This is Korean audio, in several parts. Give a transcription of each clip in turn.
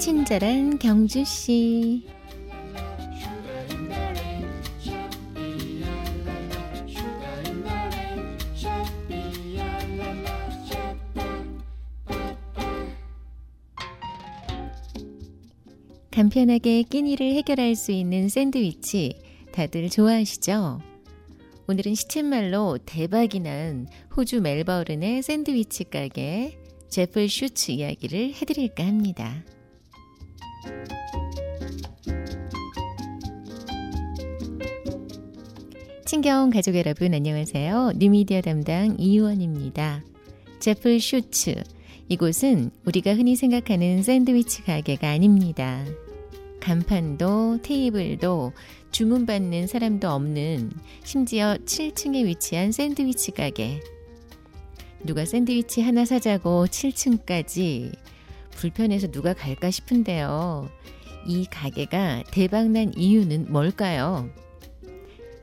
친절한 경주씨. 간편하게 끼니를 해결할 수 있는 샌드위치 다들 좋아하시죠? 오늘은 시쳇말로 대박이 난 호주 멜버른의 샌드위치 가게 제플 슈츠 이야기를 해드릴까 합니다. 친경 가족 여러분 안녕하세요. 뉴미디어 담당 이유원입니다. 제플 슈츠 이곳은 우리가 흔히 생각하는 샌드위치 가게가 아닙니다. 간판도 테이블도 주문받는 사람도 없는 심지어 7층에 위치한 샌드위치 가게. 누가 샌드위치 하나 사자고 7층까지 불편해서 누가 갈까 싶은데요. 이 가게가 대박난 이유는 뭘까요?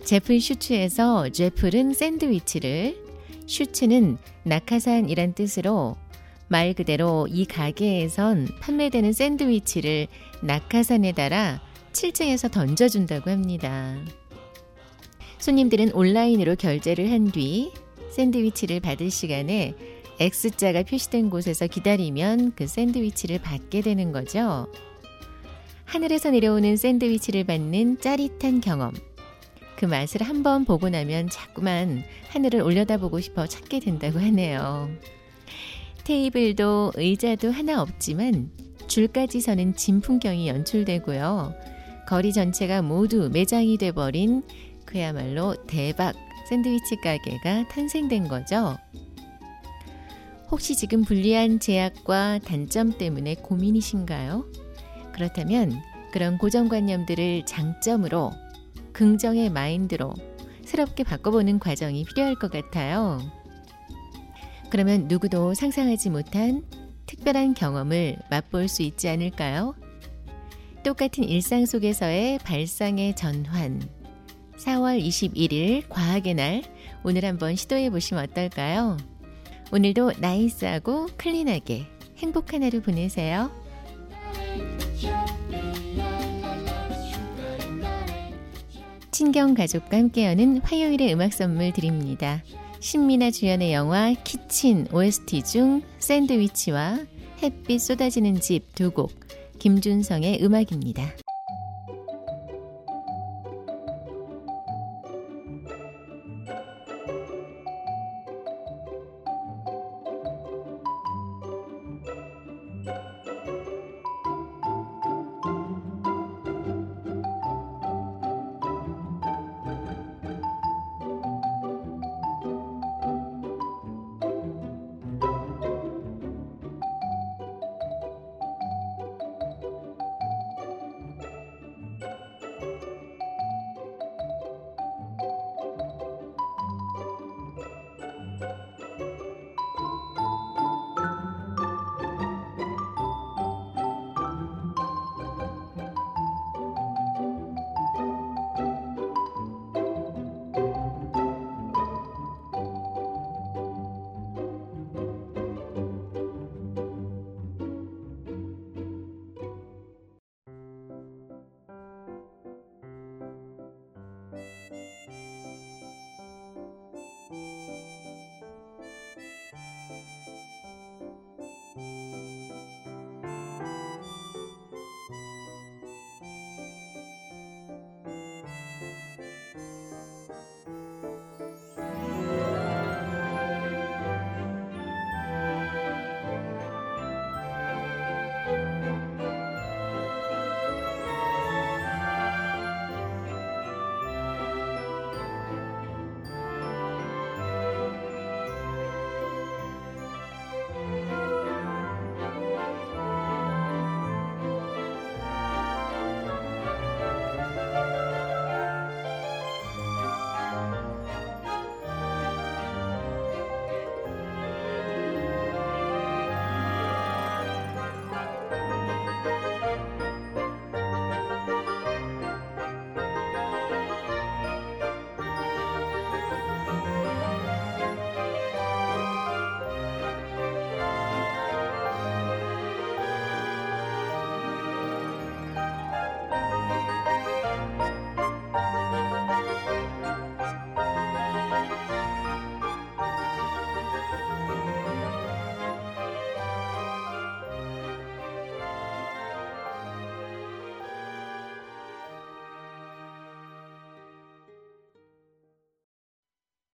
제플 슈츠에서 제플은 샌드위치를, 슈츠는 낙하산이란 뜻으로 말 그대로 이 가게에선 판매되는 샌드위치를 낙하산에 달아 7층에서 던져준다고 합니다. 손님들은 온라인으로 결제를 한 뒤 샌드위치를 받을 시간에 X자가 표시된 곳에서 기다리면 그 샌드위치를 받게 되는 거죠. 하늘에서 내려오는 샌드위치를 받는 짜릿한 경험. 그 맛을 한번 보고 나면 자꾸만 하늘을 올려다보고 싶어 찾게 된다고 하네요. 테이블도 의자도 하나 없지만 줄까지 서는 진 풍경이 연출되고요. 거리 전체가 모두 매장이 돼버린 그야말로 대박 샌드위치 가게가 탄생된 거죠. 혹시 지금 불리한 제약과 단점 때문에 고민이신가요? 그렇다면 그런 고정관념들을 장점으로 긍정의 마인드로 새롭게 바꿔보는 과정이 필요할 것 같아요. 그러면 누구도 상상하지 못한 특별한 경험을 맛볼 수 있지 않을까요? 똑같은 일상 속에서의 발상의 전환. 4월 21일 과학의 날 오늘 한번 시도해 보시면 어떨까요? 오늘도 nice하고 clean하게 행복한 하루 보내세요. 친경 가족과 함께 여는 화요일의 음악 선물 드립니다. 신민아 주연의 영화 키친 OST 중 샌드위치와 햇빛 쏟아지는 집 두 곡, 김준성의 음악입니다.